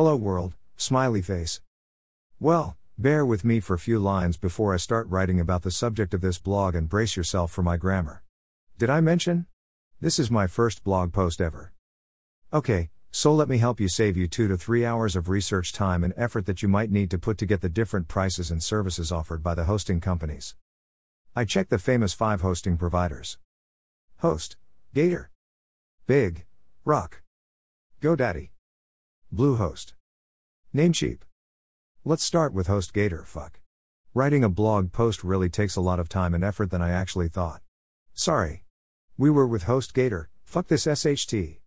Hello world, smiley face. Well, bear with me for a few lines before I start writing about the subject of this blog and brace yourself for my grammar. Did I mention? This is my first blog post ever. Okay, so let me help you save you 2 to 3 hours of research time and effort that you might need to put to get the different prices and services offered by the hosting companies. I checked the famous 5 hosting providers. Host, Gator, Big, Rock, GoDaddy, Bluehost, Namecheap. Let's start with HostGator. Fuck. Writing a blog post really takes a lot of time and effort than I actually thought. Sorry. We were with HostGator, fuck this SHT.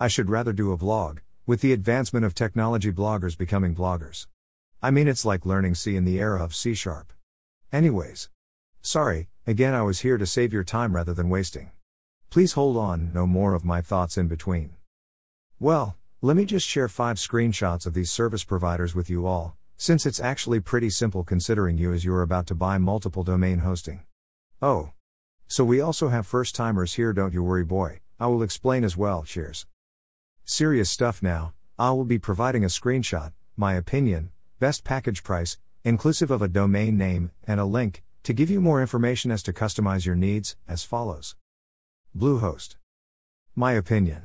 I should rather do a vlog, with the advancement of technology bloggers becoming vloggers. I mean, it's like learning C in the era of C sharp. Anyways. Sorry, again, I was here to save your time rather than wasting. Please hold on, no more of my thoughts in between. Well, let me just share five screenshots of these service providers with you all, since it's actually pretty simple considering you as you're about to buy multiple domain hosting. Oh. So we also have first timers here, don't you worry, boy, I will explain as well, cheers. Serious stuff now, I will be providing a screenshot, my opinion, best package price, inclusive of a domain name, and a link, to give you more information as to customize your needs, as follows Bluehost. My opinion.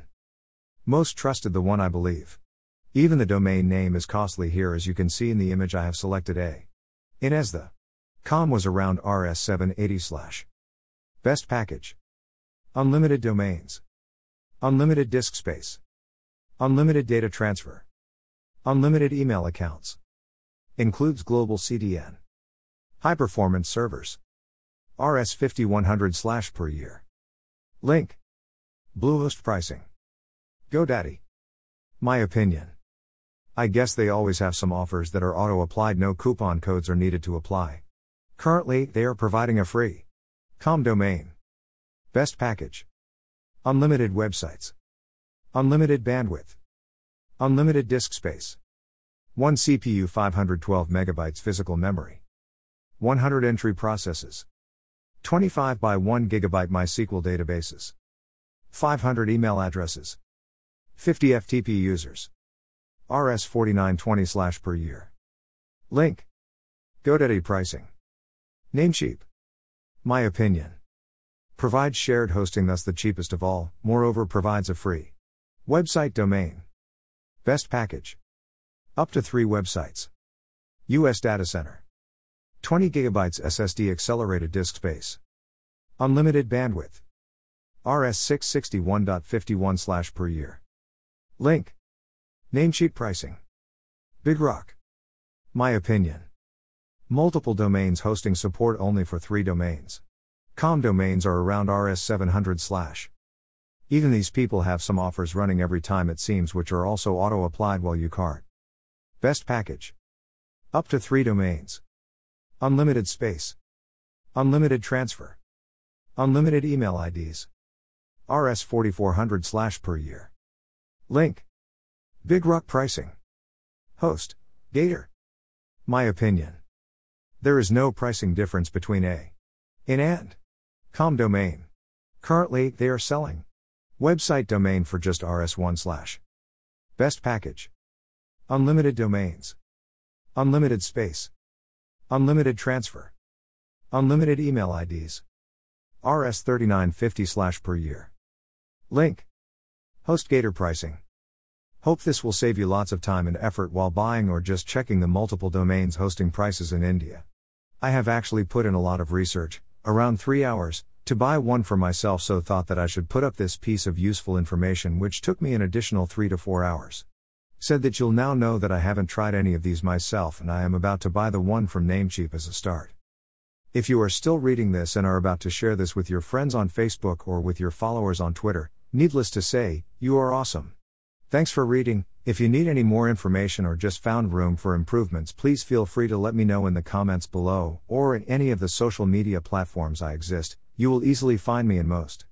Most trusted the one I believe. Even the domain name is costly here as you can see in the image I have selected A. In the com was around RS780 slash. Best package. Unlimited domains. Unlimited disk space. Unlimited data transfer. Unlimited email accounts. Includes global CDN. High performance servers. RS 5100 slash per year. Link. Bluehost pricing. GoDaddy. My opinion. I guess they always have some offers that are auto applied, no coupon codes are needed to apply. Currently, they are providing a free com domain. Best package. Unlimited websites. Unlimited bandwidth. Unlimited disk space. 1 CPU 512 megabytes physical memory. 100 entry processes. 25 by 1 gigabyte MySQL databases. 500 email addresses. 50 FTP users. RS 4920 slash per year. Link. GoDaddy pricing. Namecheap. My opinion. Provides shared hosting, thus the cheapest of all, moreover, provides a free Website domain. Best package. Up to 3 websites. US data center. 20 GB SSD accelerated disk space. Unlimited bandwidth. RS 661.51 per year. Link. Namecheap pricing. Big Rock. My opinion. Multiple domains hosting support only for 3 domains. Com domains are around RS 700 slash. Even these people have some offers running every time it seems, which are also auto applied while you cart. Best package. Up to three domains. Unlimited space. Unlimited transfer. Unlimited email IDs. RS 4400 slash per year. Link. Big Rock pricing. Host. Gator. My opinion. There is no pricing difference between A. In and. Com domain. Currently, they are selling. Website domain for just RS1 slash. Best package. Unlimited domains. Unlimited space. Unlimited transfer. Unlimited email IDs. RS 3950 slash per year. Link. HostGator pricing. Hope this will save you lots of time and effort while buying or just checking the multiple domains hosting prices in India. I have actually put in a lot of research, around 3 hours, to buy one for myself, so thought that I should put up this piece of useful information, which took me an additional 3 to 4 hours. Said that you'll now know that I haven't tried any of these myself and I am about to buy the one from Namecheap as a start. If you are still reading this and are about to share this with your friends on Facebook or with your followers on Twitter, needless to say, you are awesome. Thanks for reading. If you need any more information or just found room for improvements, please feel free to let me know in the comments below or in any of the social media platforms I exist. You will easily find me in most.